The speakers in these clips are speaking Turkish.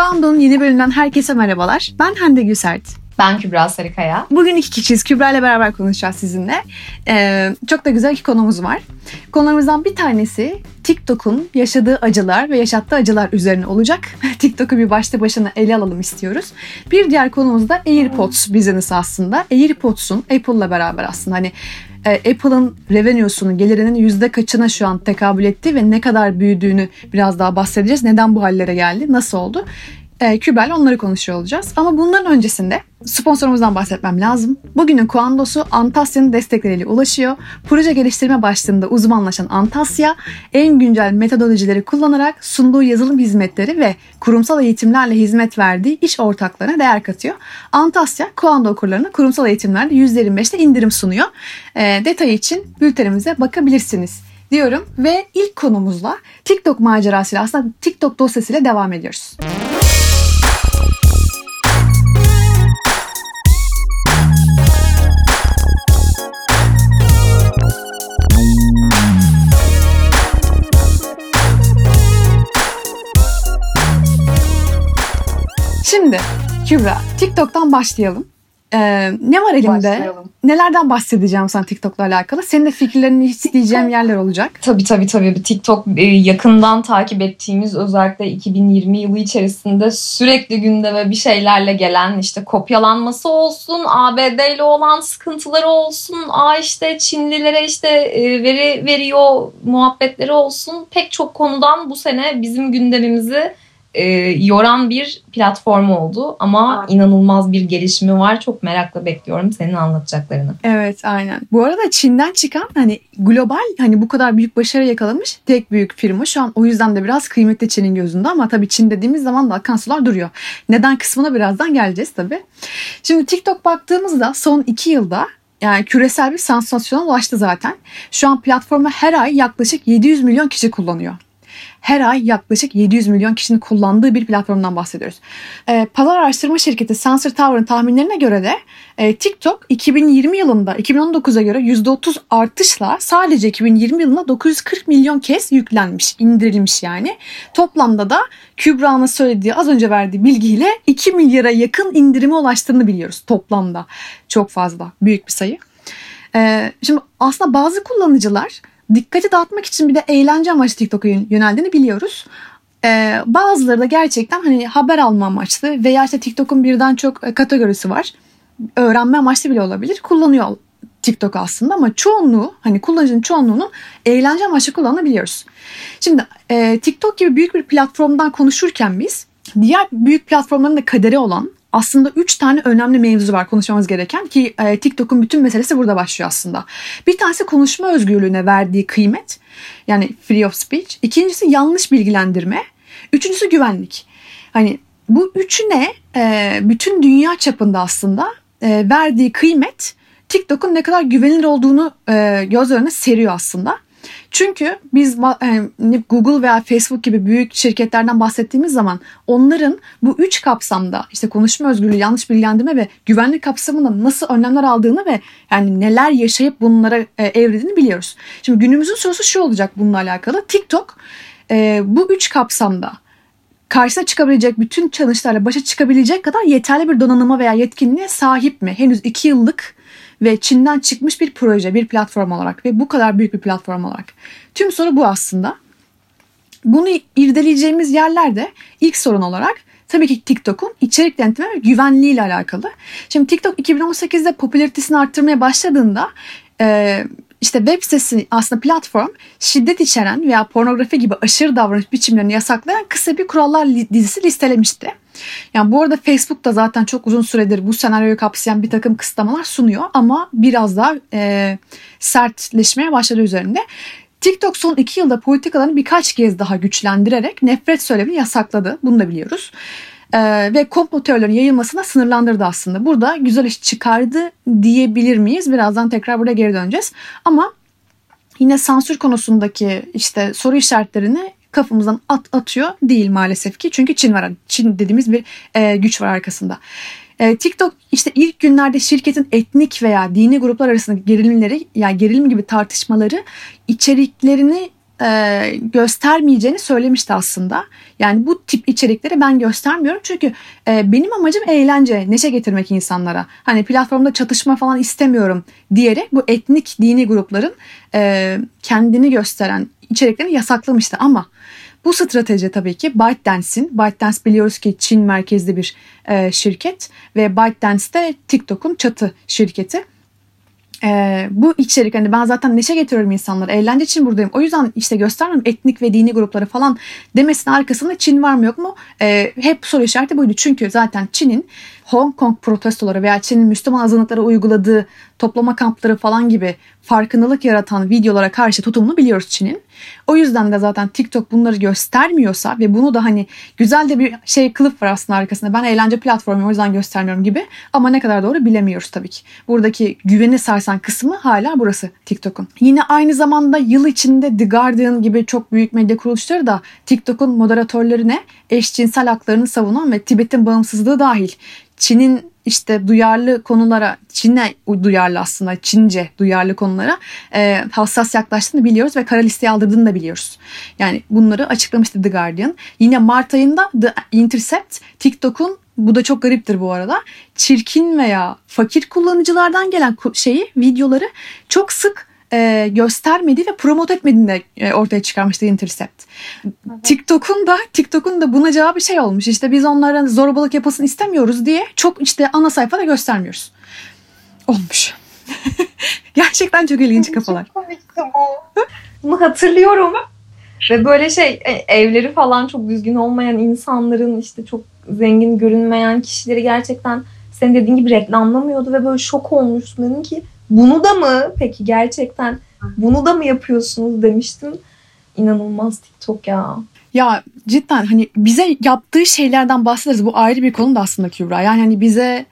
Kuando'nun yeni bölümünden herkese merhabalar. Ben Hande Gülsert. Ben Kübra Sarıkaya. Bugün iki kişiyiz. Kübra ile beraber konuşacağız sizinle. Ee, çok da güzel iki konumuz var. Konularımızdan bir tanesi TikTok'un yaşadığı acılar ve yaşattığı acılar üzerine olacak. TikTok'u bir başta başına ele alalım istiyoruz. Bir diğer konumuz da AirPods business aslında. AirPods'un Apple'la beraber aslında hani e, Apple'ın revenue'sunun gelirinin yüzde kaçına şu an tekabül etti ve ne kadar büyüdüğünü biraz daha bahsedeceğiz. Neden bu hallere geldi, nasıl oldu? E, Kübel onları konuşuyor olacağız. Ama bunların öncesinde sponsorumuzdan bahsetmem lazım. Bugünün Kuandosu Antasya'nın destekleriyle ulaşıyor. Proje geliştirme başlığında uzmanlaşan Antasya, en güncel metodolojileri kullanarak sunduğu yazılım hizmetleri ve kurumsal eğitimlerle hizmet verdiği iş ortaklarına değer katıyor. Antasya, Kuando okurlarına kurumsal eğitimlerde %25'te indirim sunuyor. E, detayı için bültenimize bakabilirsiniz diyorum ve ilk konumuzla TikTok macerasıyla aslında TikTok dosyasıyla devam ediyoruz. Şimdi Kübra TikTok'tan başlayalım. Ee, ne var elimde? Başlayalım. Nelerden bahsedeceğim sana TikTok'la alakalı? Senin de fikirlerini isteyeceğim yerler olacak. Tabii tabii tabii. TikTok e, yakından takip ettiğimiz özellikle 2020 yılı içerisinde sürekli gündeme bir şeylerle gelen işte kopyalanması olsun, ABD ile olan sıkıntıları olsun, a işte Çinlilere işte e, veri veriyor muhabbetleri olsun. Pek çok konudan bu sene bizim gündemimizi e, yoran bir platform oldu ama evet. inanılmaz bir gelişimi var. Çok merakla bekliyorum senin anlatacaklarını. Evet aynen. Bu arada Çin'den çıkan hani global hani bu kadar büyük başarı yakalamış tek büyük firma. Şu an o yüzden de biraz kıymetli Çin'in gözünde ama tabii Çin dediğimiz zaman da akan sular duruyor. Neden kısmına birazdan geleceğiz tabii. Şimdi TikTok baktığımızda son iki yılda yani küresel bir sansasyona ulaştı zaten. Şu an platformu her ay yaklaşık 700 milyon kişi kullanıyor her ay yaklaşık 700 milyon kişinin kullandığı bir platformdan bahsediyoruz. E, pazar araştırma şirketi Sensor Tower'ın tahminlerine göre de e, TikTok 2020 yılında 2019'a göre %30 artışla sadece 2020 yılında 940 milyon kez yüklenmiş, indirilmiş yani. Toplamda da Kübra'nın söylediği az önce verdiği bilgiyle 2 milyara yakın indirime ulaştığını biliyoruz toplamda. Çok fazla, büyük bir sayı. Ee, şimdi aslında bazı kullanıcılar dikkati dağıtmak için bir de eğlence amaçlı TikTok'a yöneldiğini biliyoruz. Ee, bazıları da gerçekten hani haber alma amaçlı veya işte TikTok'un birden çok e, kategorisi var. Öğrenme amaçlı bile olabilir. Kullanıyor TikTok aslında ama çoğunluğu hani kullanıcının çoğunluğunu eğlence amaçlı kullanabiliyoruz. Şimdi e, TikTok gibi büyük bir platformdan konuşurken biz diğer büyük platformların da kaderi olan aslında üç tane önemli mevzu var konuşmamız gereken ki e, TikTok'un bütün meselesi burada başlıyor aslında. Bir tanesi konuşma özgürlüğüne verdiği kıymet yani free of speech. İkincisi yanlış bilgilendirme. Üçüncüsü güvenlik. Hani bu üçüne e, bütün dünya çapında aslında e, verdiği kıymet TikTok'un ne kadar güvenilir olduğunu e, göz önüne seriyor aslında. Çünkü biz Google veya Facebook gibi büyük şirketlerden bahsettiğimiz zaman onların bu üç kapsamda işte konuşma özgürlüğü, yanlış bilgilendirme ve güvenlik kapsamında nasıl önlemler aldığını ve yani neler yaşayıp bunlara e, evrediğini biliyoruz. Şimdi günümüzün sorusu şu olacak bununla alakalı. TikTok e, bu üç kapsamda karşısına çıkabilecek bütün challenge'larla başa çıkabilecek kadar yeterli bir donanıma veya yetkinliğe sahip mi? Henüz iki yıllık ve Çin'den çıkmış bir proje, bir platform olarak ve bu kadar büyük bir platform olarak. Tüm soru bu aslında. Bunu irdeleyeceğimiz yerlerde ilk sorun olarak tabii ki TikTok'un içerik denetleme ve güvenliği ile alakalı. Şimdi TikTok 2018'de popülaritesini arttırmaya başladığında e, işte web sitesi aslında platform şiddet içeren veya pornografi gibi aşırı davranış biçimlerini yasaklayan kısa bir kurallar dizisi listelemişti. Yani bu arada Facebook da zaten çok uzun süredir bu senaryoyu kapsayan bir takım kısıtlamalar sunuyor ama biraz daha e, sertleşmeye başladı üzerinde. TikTok son iki yılda politikalarını birkaç kez daha güçlendirerek nefret söylemini yasakladı. Bunu da biliyoruz. Ee, ve komplo teorilerinin yayılmasına sınırlandırdı aslında. Burada güzel iş çıkardı diyebilir miyiz? Birazdan tekrar buraya geri döneceğiz. Ama yine sansür konusundaki işte soru işaretlerini kafamızdan at atıyor değil maalesef ki. Çünkü Çin var. Çin dediğimiz bir e, güç var arkasında. E, TikTok işte ilk günlerde şirketin etnik veya dini gruplar arasında gerilimleri yani gerilim gibi tartışmaları içeriklerini e, göstermeyeceğini söylemişti aslında. Yani bu tip içerikleri ben göstermiyorum çünkü e, benim amacım eğlence, neşe getirmek insanlara. Hani platformda çatışma falan istemiyorum diyerek bu etnik dini grupların e, kendini gösteren içeriklerini yasaklamıştı ama bu strateji tabii ki ByteDance'in. ByteDance biliyoruz ki Çin merkezli bir e, şirket ve ByteDance de TikTok'un çatı şirketi. Ee, bu içerik hani ben zaten neşe getiriyorum insanlara. Eğlence için buradayım. O yüzden işte göstermiyorum etnik ve dini grupları falan demesinin arkasında Çin var mı yok mu? Ee, hep soru işareti buydu. Çünkü zaten Çin'in Hong Kong protestoları veya Çin'in Müslüman azınlıklara uyguladığı toplama kampları falan gibi farkındalık yaratan videolara karşı tutumunu biliyoruz Çin'in. O yüzden de zaten TikTok bunları göstermiyorsa ve bunu da hani güzel de bir şey kılıf var aslında arkasında. Ben eğlence platformu o yüzden göstermiyorum gibi ama ne kadar doğru bilemiyoruz tabii ki. Buradaki güveni sarsan kısmı hala burası TikTok'un. Yine aynı zamanda yıl içinde The Guardian gibi çok büyük medya kuruluşları da TikTok'un moderatörlerine eşcinsel haklarını savunan ve Tibet'in bağımsızlığı dahil Çin'in işte duyarlı konulara, Çin'e duyarlı aslında, Çince duyarlı konulara e, hassas yaklaştığını biliyoruz ve kara listeye aldırdığını da biliyoruz. Yani bunları açıklamıştı The Guardian. Yine Mart ayında The Intercept, TikTok'un bu da çok gariptir bu arada. Çirkin veya fakir kullanıcılardan gelen şeyi, videoları çok sık e, göstermediği ve promote etmediğini de e, ortaya çıkarmıştı Intercept. Evet. TikTok'un da TikTok'un da buna cevabı şey olmuş. İşte biz onların zorbalık yapasını istemiyoruz diye çok işte ana sayfada göstermiyoruz. Olmuş. Gerçekten çok ilginç kafalar. Çok komikti bu. Bunu hatırlıyorum. Ve böyle şey e, evleri falan çok düzgün olmayan insanların işte çok zengin görünmeyen kişileri gerçekten senin dediğin gibi reklamlamıyordu ve böyle şok olmuştum. Dedim ki bunu da mı peki gerçekten bunu da mı yapıyorsunuz demiştim. İnanılmaz TikTok ya. Ya cidden hani bize yaptığı şeylerden bahsederiz. Bu ayrı bir konu da aslında Kübra. Yani hani bize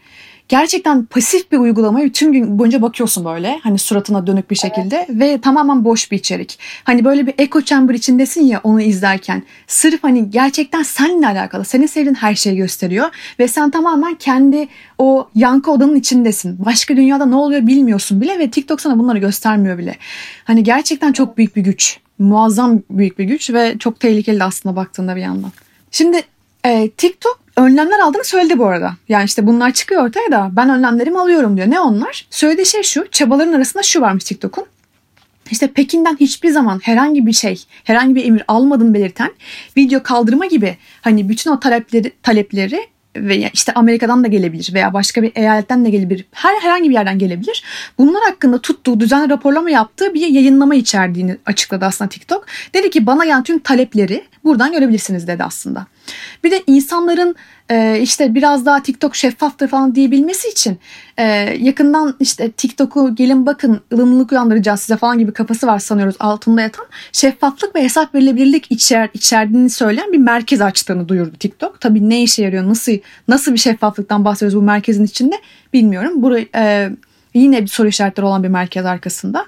gerçekten pasif bir uygulamayı tüm gün boyunca bakıyorsun böyle hani suratına dönük bir şekilde evet. ve tamamen boş bir içerik. Hani böyle bir echo chamber içindesin ya onu izlerken sırf hani gerçekten seninle alakalı senin sevdiğin her şeyi gösteriyor ve sen tamamen kendi o yankı odanın içindesin. Başka dünyada ne oluyor bilmiyorsun bile ve TikTok sana bunları göstermiyor bile. Hani gerçekten çok büyük bir güç. Muazzam büyük bir güç ve çok tehlikeli aslında baktığında bir yandan. Şimdi e, TikTok önlemler aldığını söyledi bu arada. Yani işte bunlar çıkıyor ortaya da ben önlemlerimi alıyorum diyor. Ne onlar? Söylediği şey şu çabaların arasında şu varmış TikTok'un. İşte Pekin'den hiçbir zaman herhangi bir şey, herhangi bir emir almadığını belirten video kaldırma gibi hani bütün o talepleri talepleri ve işte Amerika'dan da gelebilir veya başka bir eyaletten de gelebilir. Her herhangi bir yerden gelebilir. Bunlar hakkında tuttuğu düzenli raporlama yaptığı bir yayınlama içerdiğini açıkladı aslında TikTok. Dedi ki bana gelen tüm talepleri buradan görebilirsiniz dedi aslında. Bir de insanların e, işte biraz daha TikTok şeffaftır falan diyebilmesi için e, yakından işte TikTok'u gelin bakın ılımlılık uyandıracağız size falan gibi kafası var sanıyoruz altında yatan şeffaflık ve hesap verilebilirlik içer, içerdiğini söyleyen bir merkez açtığını duyurdu TikTok. Tabii ne işe yarıyor nasıl nasıl bir şeffaflıktan bahsediyoruz bu merkezin içinde bilmiyorum. Burayı e, yine bir soru işaretleri olan bir merkez arkasında.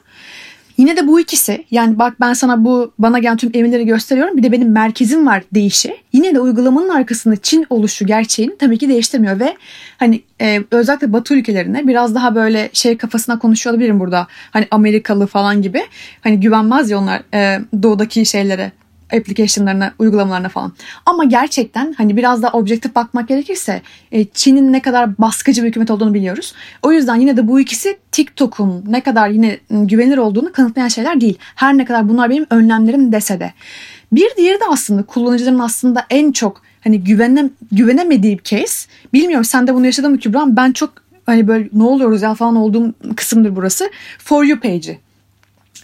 Yine de bu ikisi yani bak ben sana bu bana gelen tüm emirleri gösteriyorum. Bir de benim merkezim var deyişi. Yine de uygulamanın arkasında Çin oluşu gerçeğini tabii ki değiştirmiyor ve hani e, özellikle Batı ülkelerine biraz daha böyle şey kafasına konuşuyor olabilirim burada. Hani Amerikalı falan gibi. Hani güvenmez ya onlar e, doğudaki şeylere application'larına, uygulamalarına falan. Ama gerçekten hani biraz daha objektif bakmak gerekirse e, Çin'in ne kadar baskıcı bir hükümet olduğunu biliyoruz. O yüzden yine de bu ikisi TikTok'un ne kadar yine güvenilir olduğunu kanıtlayan şeyler değil. Her ne kadar bunlar benim önlemlerim dese de. Bir diğeri de aslında kullanıcıların aslında en çok hani güvenem, güvenemediği bir case. Bilmiyorum sen de bunu yaşadın mı Kübra? Ben çok hani böyle ne oluyoruz ya falan olduğum kısımdır burası. For You page'i.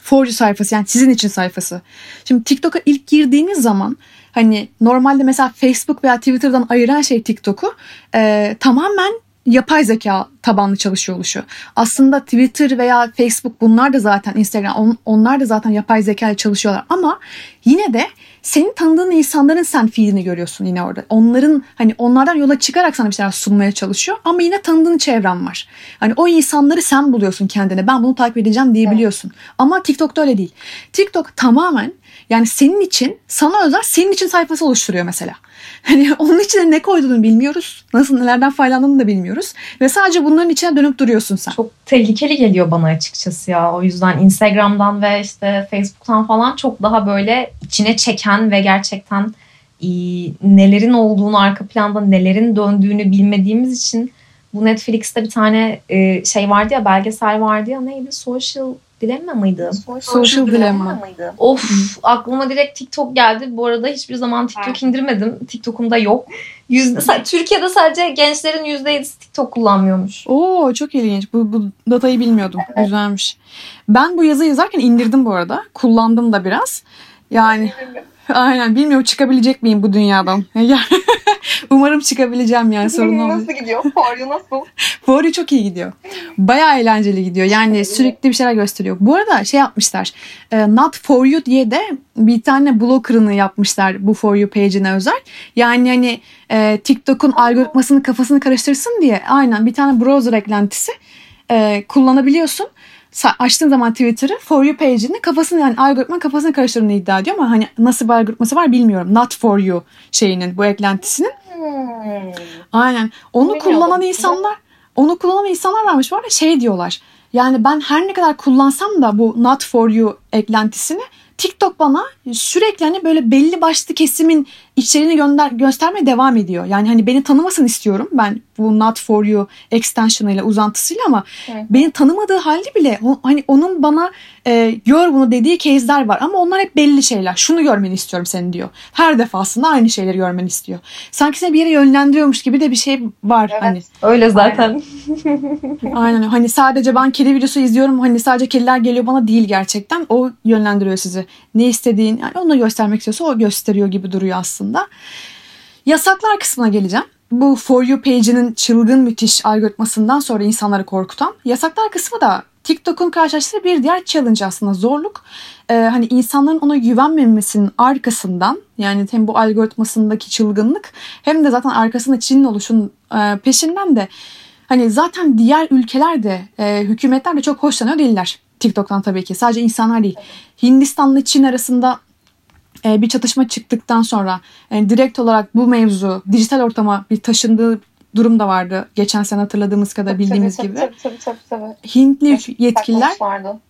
For sayfası yani sizin için sayfası. Şimdi TikTok'a ilk girdiğiniz zaman hani normalde mesela Facebook veya Twitter'dan ayıran şey TikTok'u e, tamamen yapay zeka tabanlı çalışıyor oluşu. Aslında Twitter veya Facebook bunlar da zaten Instagram on, onlar da zaten yapay zeka ile çalışıyorlar ama yine de senin tanıdığın insanların sen feedini görüyorsun yine orada. Onların hani onlardan yola çıkarak sana bir şeyler sunmaya çalışıyor ama yine tanıdığın çevren var. Hani o insanları sen buluyorsun kendine. Ben bunu takip edeceğim diyebiliyorsun. Evet. Ama TikTok'ta öyle değil. TikTok tamamen yani senin için sana özel senin için sayfası oluşturuyor mesela. Hani onun içine ne koyduğunu bilmiyoruz. Nasıl nelerden faydalandığını da bilmiyoruz. Ve sadece bunların içine dönüp duruyorsun sen. Çok tehlikeli geliyor bana açıkçası ya. O yüzden Instagram'dan ve işte Facebook'tan falan çok daha böyle içine çeken ve gerçekten nelerin olduğunu arka planda nelerin döndüğünü bilmediğimiz için bu Netflix'te bir tane e, şey vardı ya belgesel vardı ya neydi? Social Dilemma mıydı? Social Dilemma. Of aklıma direkt TikTok geldi. Bu arada hiçbir zaman TikTok indirmedim. TikTok'um da yok. Yüzde, Türkiye'de sadece gençlerin %7'si TikTok kullanmıyormuş. Oo çok ilginç. Bu, bu datayı bilmiyordum. Güzelmiş. Ben bu yazı yazarken indirdim bu arada. Kullandım da biraz. Yani aynen bilmiyorum çıkabilecek miyim bu dünyadan. Umarım çıkabileceğim yani sorun olmaz. Nasıl gidiyor? For you nasıl? For you çok iyi gidiyor. Bayağı eğlenceli gidiyor. Yani sürekli bir şeyler gösteriyor. Bu arada şey yapmışlar. e, Not for you diye de bir tane blocker'ını yapmışlar bu for you page'ine özel. Yani hani e, TikTok'un algoritmasını kafasını karıştırsın diye aynen bir tane browser eklentisi e, kullanabiliyorsun. Açtığın zaman Twitter'ı for you page'ini kafasını yani algoritma kafasını karıştırdığını iddia ediyor ama hani nasıl bir algoritması var bilmiyorum. Not for you şeyinin bu eklentisinin. Hmm. Aynen. Onu kullanan insanlar onu kullanan insanlar varmış var ya şey diyorlar. Yani ben her ne kadar kullansam da bu not for you eklentisini TikTok bana sürekli hani böyle belli başlı kesimin içeriğini gönder göstermeye devam ediyor. Yani hani beni tanımasın istiyorum ben bu not for you extension ile uzantısıyla ama Hı. beni tanımadığı halde bile o- hani onun bana e, gör bunu dediği case'ler var ama onlar hep belli şeyler. Şunu görmeni istiyorum senin diyor. Her defasında aynı şeyleri görmeni istiyor. Sanki seni bir yere yönlendiriyormuş gibi de bir şey var Evet. hani. Öyle zaten. Aynen hani sadece ben kedi videosu izliyorum hani sadece kediler geliyor bana değil gerçekten o yönlendiriyor sizi. Ne istediğin yani onu göstermek istiyorsa o gösteriyor gibi duruyor aslında. Yasaklar kısmına geleceğim. Bu For You page'inin çılgın müthiş algoritmasından sonra insanları korkutan yasaklar kısmı da TikTok'un karşılaştığı bir diğer challenge aslında zorluk. Ee, hani insanların ona güvenmemesinin arkasından yani hem bu algoritmasındaki çılgınlık hem de zaten arkasında Çin'in oluşun e, peşinden de hani zaten diğer ülkeler de e, hükümetler de çok hoşlanıyor değiller TikTok'tan tabii ki. Sadece insanlar değil. Hindistan'la Çin arasında e, bir çatışma çıktıktan sonra e, direkt olarak bu mevzu dijital ortama bir taşındığı durum da vardı. Geçen sene hatırladığımız kadar bildiğimiz tabii, gibi. Tabii tabii tabii. tabii. Hintli yetkililer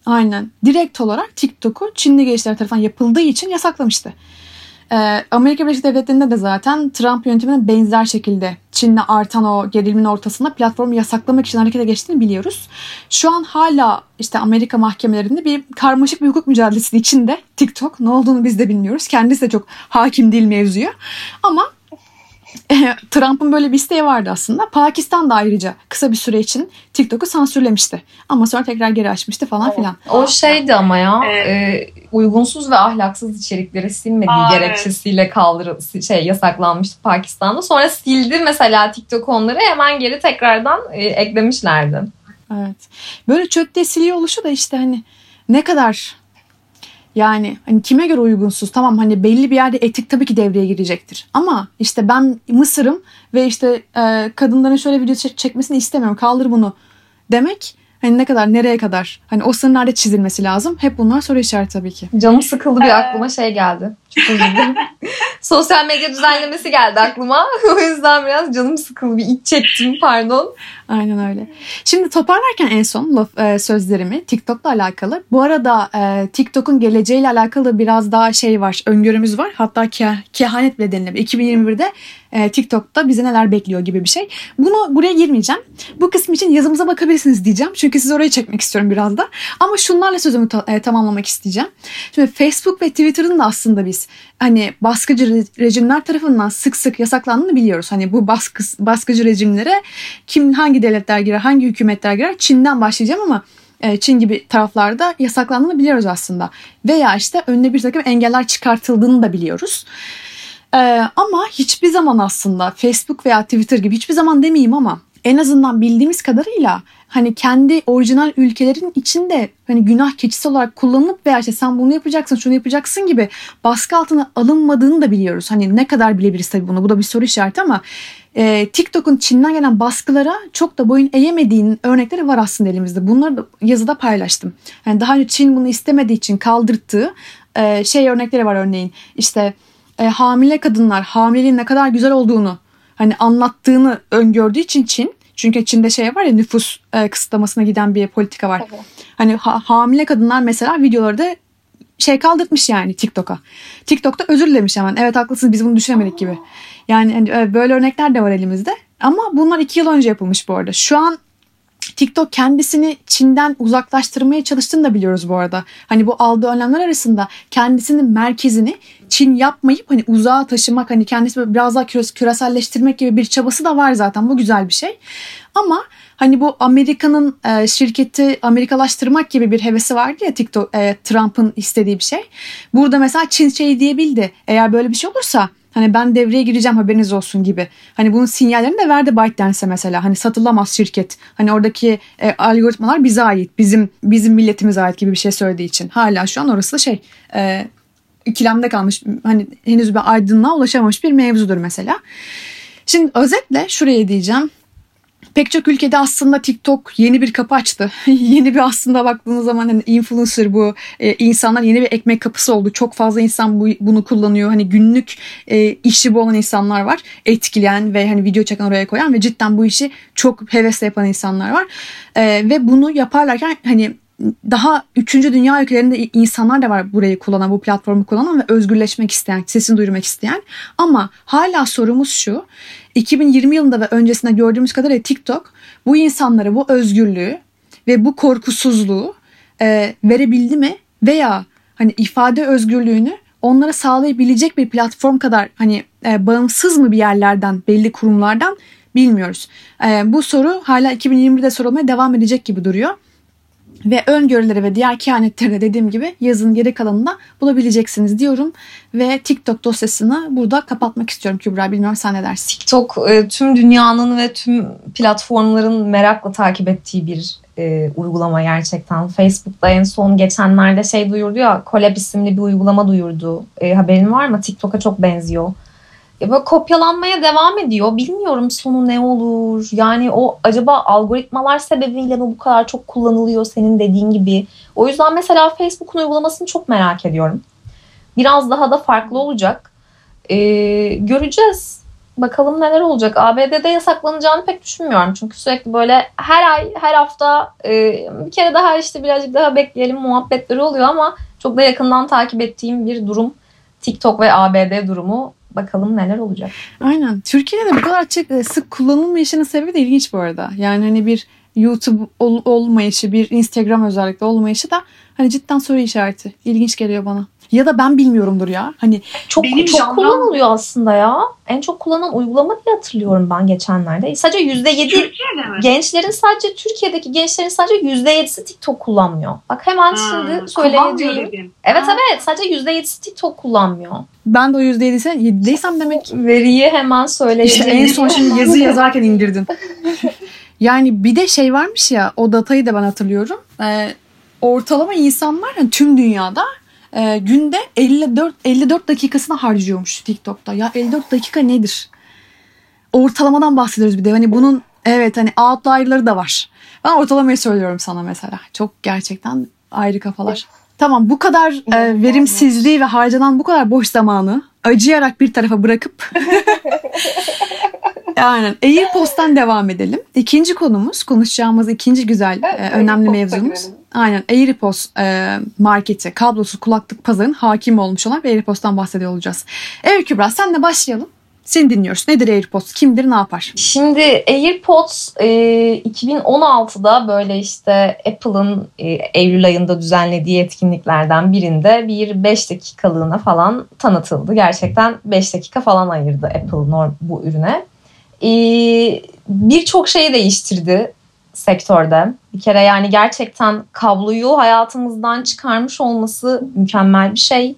aynen direkt olarak TikTok'u Çinli gençler tarafından yapıldığı için yasaklamıştı. Ee, Amerika Birleşik Devletleri'nde de zaten Trump yönetimine benzer şekilde Çin'le artan o gerilimin ortasında platformu yasaklamak için harekete geçtiğini biliyoruz. Şu an hala işte Amerika mahkemelerinde bir karmaşık bir hukuk mücadelesinin içinde TikTok ne olduğunu biz de bilmiyoruz. Kendisi de çok hakim değil mevzuya. Ama Trump'ın böyle bir isteği vardı aslında. Pakistan da ayrıca kısa bir süre için TikTok'u sansürlemişti. Ama sonra tekrar geri açmıştı falan Evet. filan. O şeydi ama ya Evet. e, uygunsuz ve ahlaksız içerikleri silmediği Aa, gerekçesiyle kaldırı şey yasaklanmıştı Pakistan'da. Sonra sildi mesela TikTok onları hemen geri tekrardan e, eklemişlerdi. Evet. Böyle diye siliyor oluşu da işte hani ne kadar yani hani kime göre uygunsuz? Tamam hani belli bir yerde etik tabii ki devreye girecektir. Ama işte ben Mısır'ım ve işte e, kadınların şöyle video çek- çekmesini istemiyorum. Kaldır bunu demek hani ne kadar nereye kadar? Hani o sınırlarda çizilmesi lazım. Hep bunlar soru işareti tabii ki. Canım sıkıldı bir Ee. aklıma şey geldi. Sosyal medya düzenlemesi geldi aklıma. o yüzden biraz canım sıkıldı. Bir iç çektim pardon. Aynen öyle. Şimdi toparlarken en son laf, e, sözlerimi TikTok'la alakalı. Bu arada e, TikTok'un geleceğiyle alakalı biraz daha şey var, öngörümüz var. Hatta ke- kehanet bile denilebilir. 2021'de e, TikTok'ta bizi neler bekliyor gibi bir şey. Bunu buraya girmeyeceğim. Bu kısım için yazımıza bakabilirsiniz diyeceğim. Çünkü sizi oraya çekmek istiyorum biraz da. Ama şunlarla sözümü ta- e, tamamlamak isteyeceğim. Şimdi Facebook ve Twitter'ın da aslında biz hani baskıcı re- rejimler tarafından sık sık yasaklandığını biliyoruz. Hani bu baskı, baskıcı rejimlere kim hangi devletler girer, hangi hükümetler girer? Çin'den başlayacağım ama e, Çin gibi taraflarda yasaklandığını biliyoruz aslında. Veya işte önüne bir takım engeller çıkartıldığını da biliyoruz. E, ama hiçbir zaman aslında Facebook veya Twitter gibi hiçbir zaman demeyeyim ama en azından bildiğimiz kadarıyla hani kendi orijinal ülkelerin içinde hani günah keçisi olarak kullanılıp veya işte sen bunu yapacaksın şunu yapacaksın gibi baskı altına alınmadığını da biliyoruz. Hani ne kadar bilebiliriz tabii bunu bu da bir soru işareti ama e, TikTok'un Çin'den gelen baskılara çok da boyun eğemediğinin örnekleri var aslında elimizde. Bunları da yazıda paylaştım. Yani daha önce Çin bunu istemediği için kaldırttığı e, şey örnekleri var örneğin. İşte e, hamile kadınlar hamileliğin ne kadar güzel olduğunu hani anlattığını öngördüğü için Çin çünkü Çin'de şey var ya nüfus e, kısıtlamasına giden bir politika var. Tabii. Hani ha- hamile kadınlar mesela videoları da şey kaldırtmış yani TikTok'a. TikTok'ta özür dilemiş hemen. Evet haklısınız biz bunu düşünemedik gibi. Yani hani, e, böyle örnekler de var elimizde. Ama bunlar iki yıl önce yapılmış bu arada. Şu an TikTok kendisini Çin'den uzaklaştırmaya çalıştığını da biliyoruz bu arada. Hani bu aldığı önlemler arasında kendisinin merkezini Çin yapmayıp hani uzağa taşımak hani kendisi biraz daha küres- küreselleştirmek gibi bir çabası da var zaten. Bu güzel bir şey. Ama hani bu Amerika'nın e, şirketi Amerikalaştırmak gibi bir hevesi vardı ya TikTok e, Trump'ın istediği bir şey. Burada mesela Çin şey diyebildi. Eğer böyle bir şey olursa hani ben devreye gireceğim haberiniz olsun gibi. Hani bunun sinyallerini de verdi ByteDance'e mesela. Hani satılamaz şirket. Hani oradaki e, algoritmalar bize ait. Bizim bizim milletimize ait gibi bir şey söylediği için. Hala şu an orası da şey e, ikilemde kalmış. Hani henüz bir aydınlığa ulaşamamış bir mevzudur mesela. Şimdi özetle şuraya diyeceğim. Pek çok ülkede aslında TikTok yeni bir kapı açtı. yeni bir aslında baktığınız zaman hani influencer bu e, insanlar yeni bir ekmek kapısı oldu. Çok fazla insan bu, bunu kullanıyor. Hani günlük e, işi bu olan insanlar var. Etkileyen ve hani video çeken oraya koyan ve cidden bu işi çok hevesle yapan insanlar var. E, ve bunu yaparlarken hani daha üçüncü dünya ülkelerinde insanlar da var burayı kullanan, bu platformu kullanan ve özgürleşmek isteyen, sesini duyurmak isteyen. Ama hala sorumuz şu. 2020 yılında ve öncesinde gördüğümüz kadarıyla TikTok bu insanlara bu özgürlüğü ve bu korkusuzluğu e, verebildi mi? Veya hani ifade özgürlüğünü onlara sağlayabilecek bir platform kadar hani e, bağımsız mı bir yerlerden, belli kurumlardan bilmiyoruz. E, bu soru hala 2021'de sorulmaya devam edecek gibi duruyor. Ve öngörüleri ve diğer kehanetleri de dediğim gibi yazın geri kalanında bulabileceksiniz diyorum. Ve TikTok dosyasını burada kapatmak istiyorum Kübra. Bilmiyorum sen ne dersin? TikTok e, tüm dünyanın ve tüm platformların merakla takip ettiği bir e, uygulama gerçekten. Facebook'ta en son geçenlerde şey duyurdu ya Collab isimli bir uygulama duyurdu. E, haberin var mı? TikTok'a çok benziyor. E, böyle kopyalanmaya devam ediyor. Bilmiyorum sonu ne olur. Yani o acaba algoritmalar sebebiyle mi bu kadar çok kullanılıyor senin dediğin gibi. O yüzden mesela Facebook'un uygulamasını çok merak ediyorum. Biraz daha da farklı olacak. E, göreceğiz. Bakalım neler olacak. ABD'de yasaklanacağını pek düşünmüyorum. Çünkü sürekli böyle her ay, her hafta e, bir kere daha işte birazcık daha bekleyelim muhabbetleri oluyor ama çok da yakından takip ettiğim bir durum. TikTok ve ABD durumu. Bakalım neler olacak. Aynen. Türkiye'de de bu kadar açık, e, sık kullanılmayışının sebebi de ilginç bu arada. Yani hani bir YouTube ol- olmayışı, bir Instagram özellikle olmayışı da hani cidden soru işareti. İlginç geliyor bana. Ya da ben bilmiyorumdur ya. Hani Çok Benim çok janram- kullanılıyor aslında ya. En çok kullanılan uygulama diye hatırlıyorum ben geçenlerde. Sadece %7 Türkiye'de mi? gençlerin sadece Türkiye'deki gençlerin sadece %7'si TikTok kullanmıyor. Bak hemen Ha, şimdi dedim. Evet Ha. evet sadece %7'si TikTok kullanmıyor. ben de o %7'ise 7'deysem demek Veriyi hemen İşte söyleyeceğim. en son şimdi yazı yazarken indirdin. Yani bir de şey varmış ya o datayı da ben hatırlıyorum. Ee, ortalama insanlar yani tüm dünyada e, günde 54 54 dakikasını harcıyormuş TikTok'ta. Ya 54 dakika nedir? Ortalamadan bahsediyoruz bir de. Hani bunun evet hani outlier'ları da var. Ben ortalamayı söylüyorum sana mesela. Çok gerçekten ayrı kafalar. Tamam bu kadar e, verimsizliği ve harcanan bu kadar boş zamanı acıyarak bir tarafa bırakıp Aynen. AirPods'tan devam edelim. İkinci konumuz, konuşacağımız ikinci güzel, Evet, e, önemli AirPods'a mevzumuz. girelim. Aynen. AirPods e, marketi, kablosuz kulaklık pazarın hakim olmuş olan bir AirPods'tan bahsediyor olacağız. Evet Kübra senle başlayalım. Seni dinliyoruz. Nedir AirPods? Kimdir? Ne yapar? Şimdi AirPods e, 2016'da böyle işte Apple'ın e, Eylül ayında düzenlediği etkinliklerden birinde bir 5 dakikalığına falan tanıtıldı. Gerçekten 5 dakika falan ayırdı Apple bu ürüne. E, Birçok şeyi değiştirdi sektörde. Bir kere yani gerçekten kabloyu hayatımızdan çıkarmış olması mükemmel bir şey.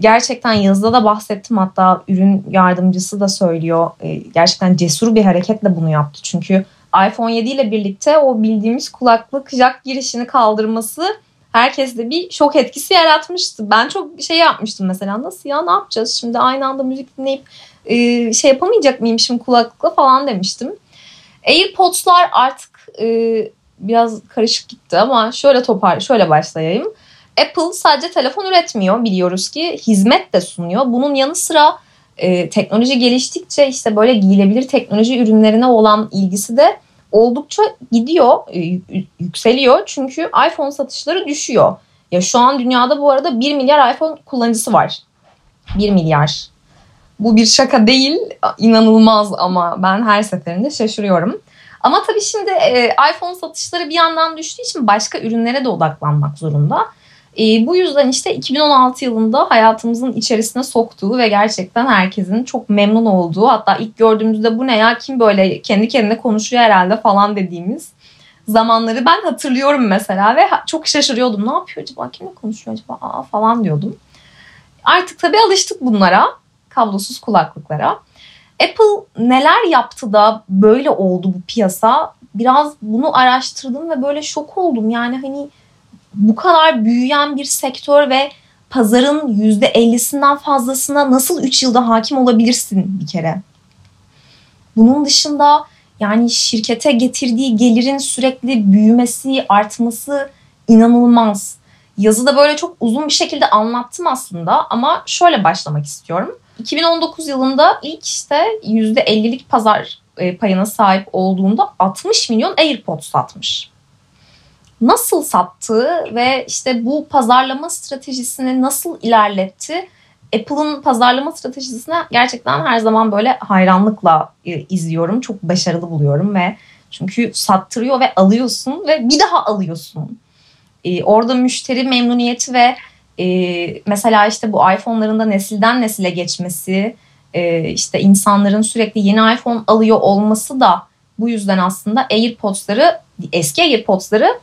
Gerçekten yazıda da bahsettim hatta ürün yardımcısı da söylüyor. Ee, gerçekten cesur bir hareketle bunu yaptı. Çünkü iPhone 7 ile birlikte o bildiğimiz kulaklık jack girişini kaldırması herkeste bir şok etkisi yaratmıştı. Ben çok şey yapmıştım mesela nasıl ya ne yapacağız şimdi aynı anda müzik dinleyip e, şey yapamayacak mıyım şimdi kulaklıkla falan demiştim. AirPods'lar artık e, biraz karışık gitti ama şöyle topar şöyle başlayayım. Apple sadece telefon üretmiyor biliyoruz ki hizmet de sunuyor. Bunun yanı sıra e, teknoloji geliştikçe işte böyle giyilebilir teknoloji ürünlerine olan ilgisi de oldukça gidiyor, e, yükseliyor. Çünkü iPhone satışları düşüyor. Ya şu an dünyada bu arada 1 milyar iPhone kullanıcısı var. 1 milyar. Bu bir şaka değil, inanılmaz ama ben her seferinde şaşırıyorum. Ama tabii şimdi e, iPhone satışları bir yandan düştüğü için başka ürünlere de odaklanmak zorunda. E, bu yüzden işte 2016 yılında hayatımızın içerisine soktuğu ve gerçekten herkesin çok memnun olduğu hatta ilk gördüğümüzde bu ne ya kim böyle kendi kendine konuşuyor herhalde falan dediğimiz zamanları ben hatırlıyorum mesela ve çok şaşırıyordum. Ne yapıyor acaba? Kimle konuşuyor acaba? Aa, falan diyordum. Artık tabii alıştık bunlara. Kablosuz kulaklıklara. Apple neler yaptı da böyle oldu bu piyasa? Biraz bunu araştırdım ve böyle şok oldum. Yani hani bu kadar büyüyen bir sektör ve pazarın %50'sinden fazlasına nasıl 3 yılda hakim olabilirsin bir kere? Bunun dışında yani şirkete getirdiği gelirin sürekli büyümesi, artması inanılmaz. Yazıda böyle çok uzun bir şekilde anlattım aslında ama şöyle başlamak istiyorum. 2019 yılında ilk işte %50'lik pazar e, payına sahip olduğunda 60 milyon AirPods satmış. Nasıl sattı ve işte bu pazarlama stratejisini nasıl ilerletti? Apple'ın pazarlama stratejisine gerçekten her zaman böyle hayranlıkla e, izliyorum. Çok başarılı buluyorum ve çünkü sattırıyor ve alıyorsun ve bir daha alıyorsun. Ee, orada müşteri memnuniyeti ve e, mesela işte bu iPhone'ların da nesilden nesile geçmesi, e, işte insanların sürekli yeni iPhone alıyor olması da bu yüzden aslında AirPods'ları, eski AirPods'ları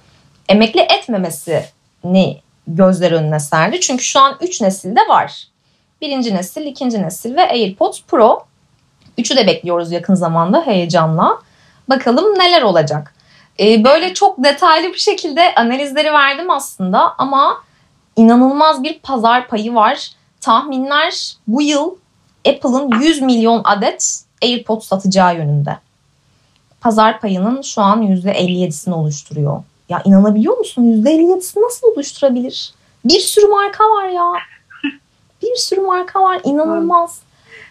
emekli etmemesini gözler önüne serdi. Çünkü şu an 3 nesilde var. Birinci nesil, ikinci nesil ve AirPods Pro. Üçü de bekliyoruz yakın zamanda heyecanla. Bakalım neler olacak. Ee, böyle çok detaylı bir şekilde analizleri verdim aslında ama inanılmaz bir pazar payı var. Tahminler bu yıl Apple'ın 100 milyon adet AirPods satacağı yönünde. Pazar payının şu an %57'sini oluşturuyor. Ya inanabiliyor musun? %57'sini nasıl oluşturabilir? Bir sürü marka var ya. Bir sürü marka var. İnanılmaz.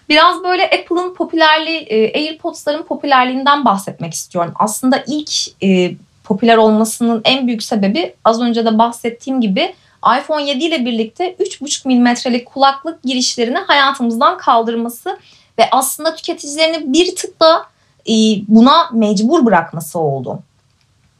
Biraz böyle Apple'ın popülerliği, e, AirPods'ların popülerliğinden bahsetmek istiyorum. Aslında ilk e, popüler olmasının en büyük sebebi az önce de bahsettiğim gibi iPhone 7 ile birlikte 3,5 milimetrelik kulaklık girişlerini hayatımızdan kaldırması ve aslında tüketicilerini bir tık da e, buna mecbur bırakması oldu.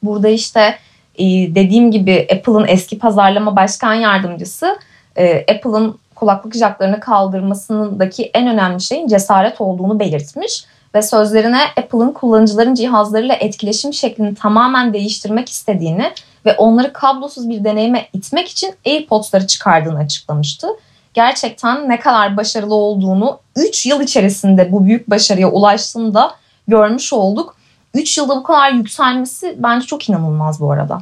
Burada işte e, dediğim gibi Apple'ın eski pazarlama başkan yardımcısı e, Apple'ın kulaklık jaklarını kaldırmasındaki en önemli şeyin cesaret olduğunu belirtmiş ve sözlerine Apple'ın kullanıcıların cihazlarıyla etkileşim şeklini tamamen değiştirmek istediğini ve onları kablosuz bir deneyime itmek için AirPods'ları çıkardığını açıklamıştı. Gerçekten ne kadar başarılı olduğunu 3 yıl içerisinde bu büyük başarıya ulaştığını da görmüş olduk. 3 yılda bu kadar yükselmesi bence çok inanılmaz bu arada.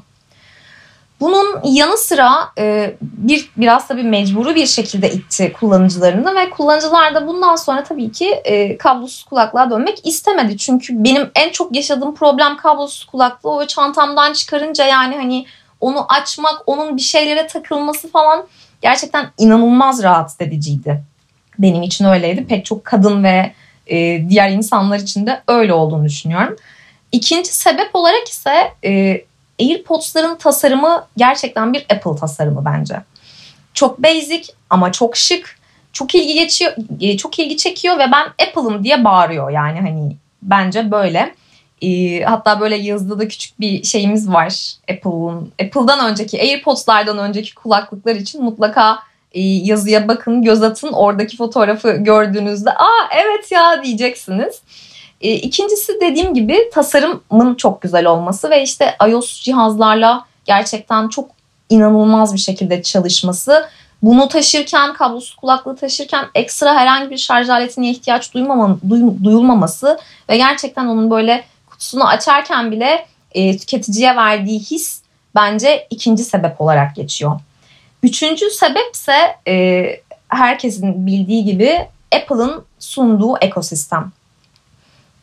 Bunun yanı sıra e, bir biraz tabii mecburu bir şekilde itti kullanıcılarını ve kullanıcılar da bundan sonra tabii ki e, kablosuz kulaklığa dönmek istemedi. Çünkü benim en çok yaşadığım problem kablosuz kulaklığı o çantamdan çıkarınca yani hani onu açmak, onun bir şeylere takılması falan gerçekten inanılmaz rahatsız ediciydi. Benim için öyleydi. Pek çok kadın ve e, diğer insanlar için de öyle olduğunu düşünüyorum. İkinci sebep olarak ise e, AirPods'ların tasarımı gerçekten bir Apple tasarımı bence. Çok basic ama çok şık. Çok ilgi geçiyor, e, çok ilgi çekiyor ve ben Apple'ım diye bağırıyor yani hani bence böyle. E, hatta böyle yazıda da küçük bir şeyimiz var Apple'ın. Apple'dan önceki AirPods'lardan önceki kulaklıklar için mutlaka e, yazıya bakın, göz atın. Oradaki fotoğrafı gördüğünüzde aa evet ya diyeceksiniz. E, ikincisi dediğim gibi tasarımın çok güzel olması ve işte iOS cihazlarla gerçekten çok inanılmaz bir şekilde çalışması. Bunu taşırken, kablosuz kulaklığı taşırken ekstra herhangi bir şarj aletine ihtiyaç duymama, duyulmaması ve gerçekten onun böyle kutusunu açarken bile e, tüketiciye verdiği his bence ikinci sebep olarak geçiyor. Üçüncü sebepse e, herkesin bildiği gibi Apple'ın sunduğu ekosistem.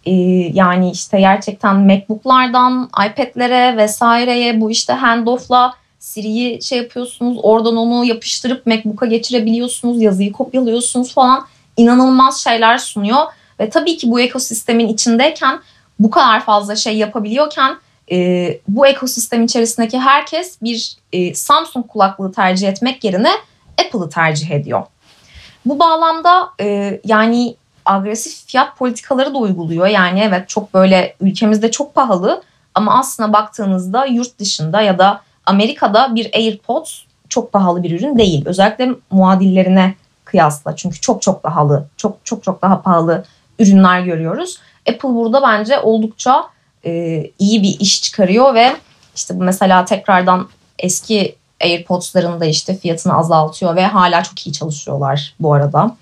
Ee, yani işte gerçekten MacBook'lardan iPad'lere vesaireye bu işte handoff'la Siri'yi şey yapıyorsunuz oradan onu yapıştırıp MacBook'a geçirebiliyorsunuz. Yazıyı kopyalıyorsunuz falan. İnanılmaz şeyler sunuyor. Ve tabii ki bu ekosistemin içindeyken bu kadar fazla şey yapabiliyorken e, bu ekosistem içerisindeki herkes bir e, Samsung kulaklığı tercih etmek yerine Apple'ı tercih ediyor. Bu bağlamda e, yani agresif fiyat politikaları da uyguluyor. Yani evet çok böyle ülkemizde çok pahalı ama aslına baktığınızda yurt dışında ya da Amerika'da bir AirPods çok pahalı bir ürün değil. Özellikle muadillerine kıyasla. Çünkü çok çok pahalı, çok çok çok daha pahalı ürünler görüyoruz. Apple burada bence oldukça e, iyi bir iş çıkarıyor ve işte mesela tekrardan eski AirPods'ların da işte fiyatını azaltıyor ve hala çok iyi çalışıyorlar bu arada.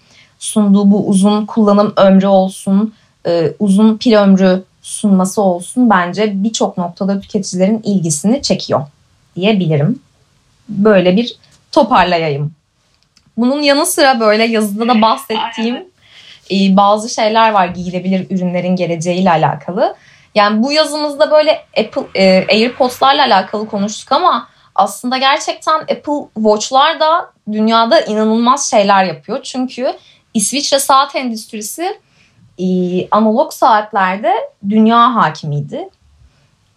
Sunduğu bu uzun kullanım ömrü olsun, e, uzun pil ömrü sunması olsun bence birçok noktada tüketicilerin ilgisini çekiyor diyebilirim. Böyle bir toparlayayım. Bunun yanı sıra böyle yazıda da bahsettiğim e, bazı şeyler var giyilebilir ürünlerin geleceğiyle alakalı. Yani bu yazımızda böyle Apple e, AirPods'larla alakalı konuştuk ama aslında gerçekten Apple Watch'lar da dünyada inanılmaz şeyler yapıyor. Çünkü İsviçre saat endüstrisi e, analog saatlerde dünya hakimiydi.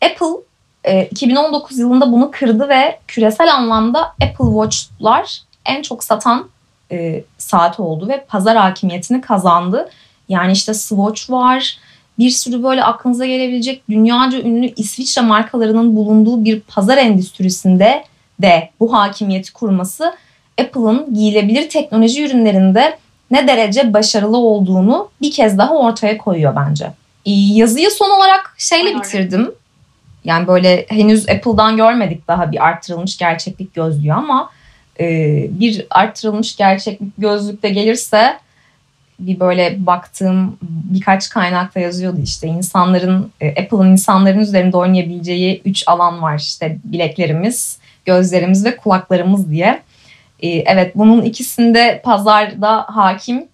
Apple e, 2019 yılında bunu kırdı ve küresel anlamda Apple Watch'lar en çok satan e, saat oldu ve pazar hakimiyetini kazandı. Yani işte Swatch var, bir sürü böyle aklınıza gelebilecek dünyaca ünlü İsviçre markalarının bulunduğu bir pazar endüstrisinde de bu hakimiyeti kurması Apple'ın giyilebilir teknoloji ürünlerinde ne derece başarılı olduğunu bir kez daha ortaya koyuyor bence. Yazıyı son olarak şeyle bitirdim. Yani böyle henüz Apple'dan görmedik daha bir arttırılmış gerçeklik gözlüğü ama e, bir arttırılmış gerçeklik gözlükte gelirse bir böyle baktığım birkaç kaynakta yazıyordu işte insanların e, Apple'ın insanların üzerinde oynayabileceği üç alan var işte bileklerimiz, gözlerimiz ve kulaklarımız diye. E, evet bunun ikisinde pazarda hakim,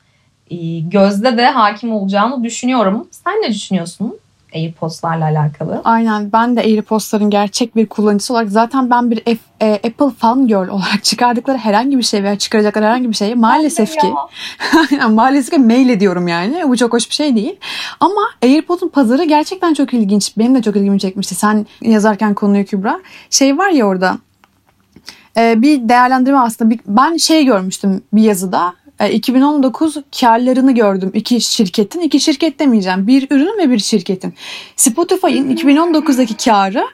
e, gözde de hakim olacağını düşünüyorum. Sen ne düşünüyorsun? AirPods'larla alakalı. Aynen ben de AirPods'ların gerçek bir kullanıcısı olarak zaten ben bir F, e, Apple fan girl olarak çıkardıkları herhangi bir şey veya çıkaracakları herhangi bir şeyi maalesef ki maalesef ki mail ediyorum yani. Bu çok hoş bir şey değil. Ama AirPod'un pazarı gerçekten çok ilginç. Benim de çok ilgimi çekmişti. Sen yazarken konuyu Kübra. Şey var ya orada e, bir değerlendirme aslında bir, ben şey görmüştüm bir yazıda 2019 e, karlarını gördüm iki şirketin. iki şirket demeyeceğim. Bir ürünün ve bir şirketin. Spotify'ın 2019'daki karı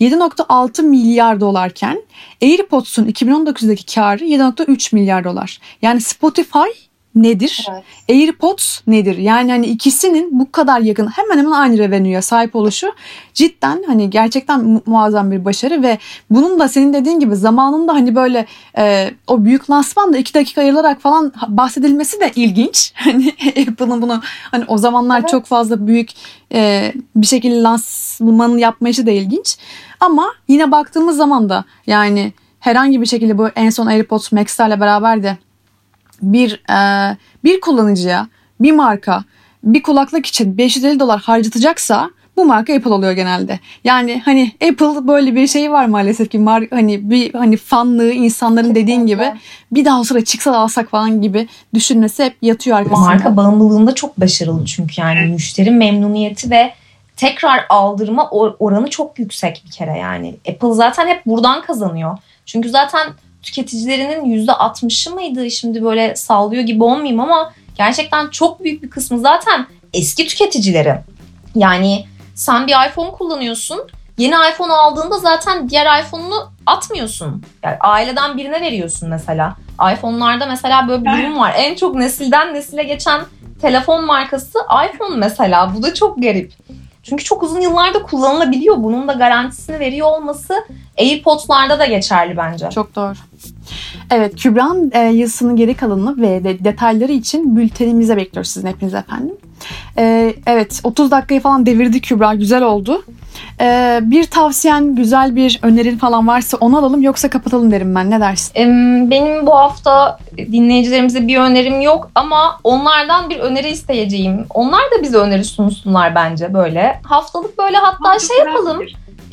7.6 milyar dolarken AirPods'un 2019'daki karı 7.3 milyar dolar. Yani Spotify nedir? Evet. AirPods nedir? Yani hani ikisinin bu kadar yakın hemen hemen aynı revenue'ya sahip oluşu cidden hani gerçekten mu- muazzam bir başarı ve bunun da senin dediğin gibi zamanında hani böyle e, o büyük lansman da iki dakika ayrılarak falan bahsedilmesi de ilginç. Hani Apple'ın bunu hani o zamanlar evet. çok fazla büyük e, bir şekilde lansmanı yapmayışı da ilginç. Ama yine baktığımız zaman da yani herhangi bir şekilde bu en son AirPods Max'lerle beraber de bir e, bir kullanıcıya bir marka bir kulaklık için 550 dolar harcatacaksa bu marka Apple oluyor genelde. Yani hani Apple böyle bir şey var maalesef ki mar hani bir hani fanlığı insanların dediğin gibi bir daha sıra çıksa da alsak falan gibi düşünmesi hep yatıyor arkasında. Marka bağımlılığında çok başarılı çünkü yani müşteri memnuniyeti ve tekrar aldırma oranı çok yüksek bir kere yani. Apple zaten hep buradan kazanıyor. Çünkü zaten tüketicilerinin %60'ı mıydı şimdi böyle sallıyor gibi olmayayım ama gerçekten çok büyük bir kısmı zaten eski tüketicileri. Yani sen bir iPhone kullanıyorsun. Yeni iPhone aldığında zaten diğer iPhone'unu atmıyorsun. Yani aileden birine veriyorsun mesela. iPhone'larda mesela böyle bir durum var. En çok nesilden nesile geçen telefon markası iPhone mesela. Bu da çok garip. Çünkü çok uzun yıllarda kullanılabiliyor. Bunun da garantisini veriyor olması AirPods'larda da geçerli bence. Çok doğru. Evet Kübra'nın e, yazısının geri kalanını ve de, detayları için bültenimize bekliyoruz sizin hepiniz efendim. E, evet 30 dakikayı falan devirdi Kübra güzel oldu. E, bir tavsiyen güzel bir önerin falan varsa onu alalım yoksa kapatalım derim ben ne dersin? Benim bu hafta dinleyicilerimize bir önerim yok ama onlardan bir öneri isteyeceğim. Onlar da bize öneri sunsunlar bence böyle. Haftalık böyle hatta şey yapalım.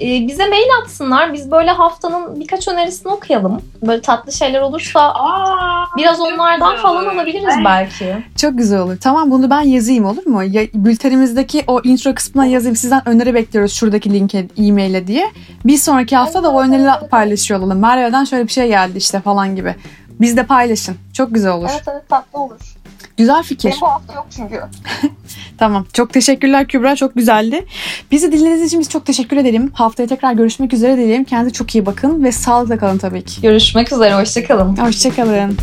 E, bize mail atsınlar. Biz böyle haftanın birkaç önerisini okuyalım. Böyle tatlı şeyler olursa Aa, biraz onlardan güzel falan alabiliriz Ay, belki. Çok güzel olur. Tamam bunu ben yazayım olur mu? Ya, bültenimizdeki o intro kısmına yazayım. Sizden öneri bekliyoruz şuradaki linke e-maile diye. Bir sonraki hafta da o önerileri paylaşıyor olalım. Merve'den şöyle bir şey geldi işte falan gibi. Biz de paylaşın. Çok güzel olur. Evet evet tatlı olur. Güzel fikir. Benim bu hafta yok çünkü. Tamam. Çok teşekkürler Kübra. Çok güzeldi. Bizi dinlediğiniz için biz çok teşekkür edelim. Haftaya tekrar görüşmek üzere diyelim. Kendinize çok iyi bakın ve sağlıkla kalın tabii ki. Görüşmek üzere. Hoşçakalın. Hoşçakalın.